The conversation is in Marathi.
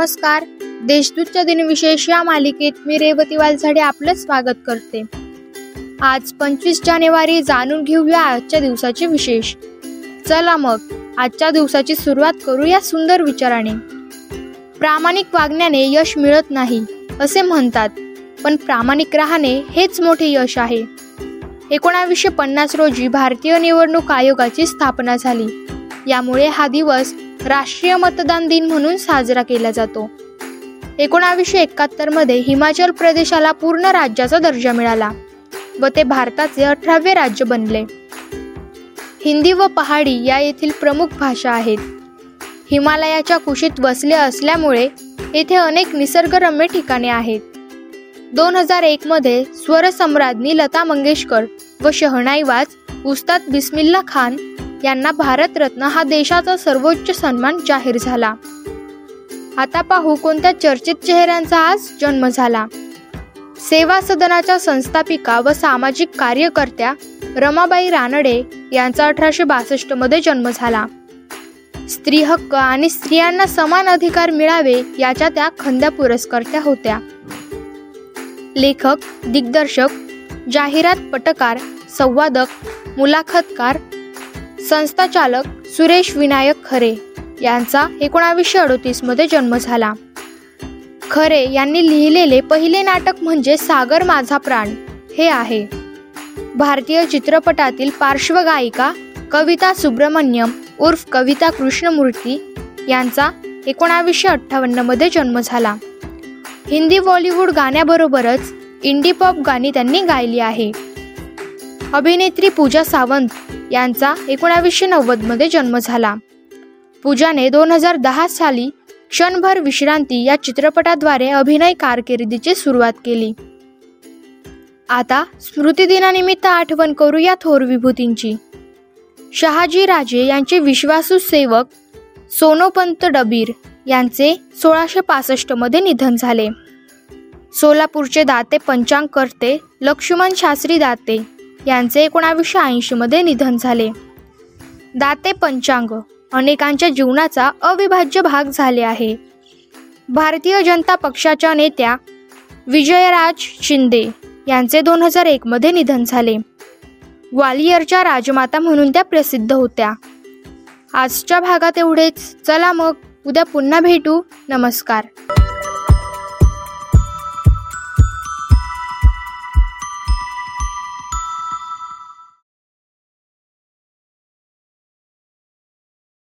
नमस्कार. देशदूतच्या दिनविशेष या मालिकेत मी रेवती वालझाडे आपलं स्वागत करते. आज पंचवीस जानेवारी जाणून घेऊया आजच्या दिवसाचे विशेष. चला मग आजच्या दिवसाची सुरुवात करूया सुंदर विचाराने. प्रामाणिक वागण्याने यश मिळत नाही असे म्हणतात. पण प्रामाणिक राहणे हेच मोठे यश आहे. एकोणावीसशे पन्नास रोजी भारतीय निवडणूक आयोगाची स्थापना झाली. यामुळे हा दिवस राष्ट्रीय मतदान दिन म्हणून साजरा केला जातो. एकोणावीसशे एकाहत्तरमध्ये हिमाचल प्रदेशाला पूर्ण राज्याचा दर्जा मिळाला व ते भारताचे अठरावे राज्य बनले. हिंदी व पहाडी या येथील प्रमुख भाषा आहेत. हिमालयाच्या कुशीत वसले असल्यामुळे येथे अनेक निसर्गरम्य ठिकाणे आहेत. दोन हजार एकमध्ये स्वरसम्राज्ञी लता मंगेशकर व शहनाईवाज उस्ताद बिस्मिल्ला खान यांना भारतरत्न हा देशाचा सर्वोच्च सन्मान जाहीर झाला. आता पाहू कोणत्या चर्चित चेहऱ्यांचा आज जन्म झाला. सेवा सदनाच्या संस्थापिका व सामाजिक कार्यकर्त्या रमाबाई रानडे यांचा अठराशे बासष्टमध्ये जन्म झाला. स्त्री हक्क आणि स्त्रियांना समान अधिकार मिळावे याच्या त्या खंद्या पुरस्कर्त्या होत्या. लेखक दिग्दर्शक जाहिरात पटकार संवादक मुलाखतकार संस्थाचालक सुरेश विनायक खरे यांचा एकोणावीसशे अडोतीसमध्ये जन्म झाला. खरे यांनी लिहिलेले पहिले नाटक म्हणजे सागर माझा प्राण हे आहे. भारतीय चित्रपटातील पार्श्वगायिका कविता सुब्रमण्यम उर्फ कविता कृष्णमूर्ती यांचा एकोणावीसशे अठ्ठावन्नमध्ये जन्म झाला. हिंदी बॉलिवूड गाण्याबरोबरच इंडी पॉप गाणी त्यांनी गायली आहे. अभिनेत्री पूजा सावंत यांचा एकोणावीसशे नव्वदमध्ये जन्म झाला. पूजाने दोन हजार दहा साली क्षणभर विश्रांती या चित्रपटाद्वारे अभिनय कारकिर्दीची सुरुवात केली. आता स्मृतिदिनानिमित्त आठवण करू या थोर विभूतींची. शहाजी राजे यांचे विश्वासू सेवक सोनोपंत डबीर यांचे सोळाशे पासष्टमध्ये निधन झाले. सोलापूरचे दाते पंचांगकर्ते लक्ष्मण शास्त्री दाते यांचे एकोणावीसशे ऐंशीमध्ये निधन झाले. दाते पंचांग अनेकांच्या जीवनाचा अविभाज्य भाग झाले आहे. भारतीय जनता पक्षाच्या नेत्या विजयराज शिंदे यांचे दोन हजार एकमध्ये निधन झाले. ग्वालियरच्या राजमाता म्हणून त्या प्रसिद्ध होत्या. आजच्या भागात एवढेच. चला मग उद्या पुन्हा भेटू. नमस्कार.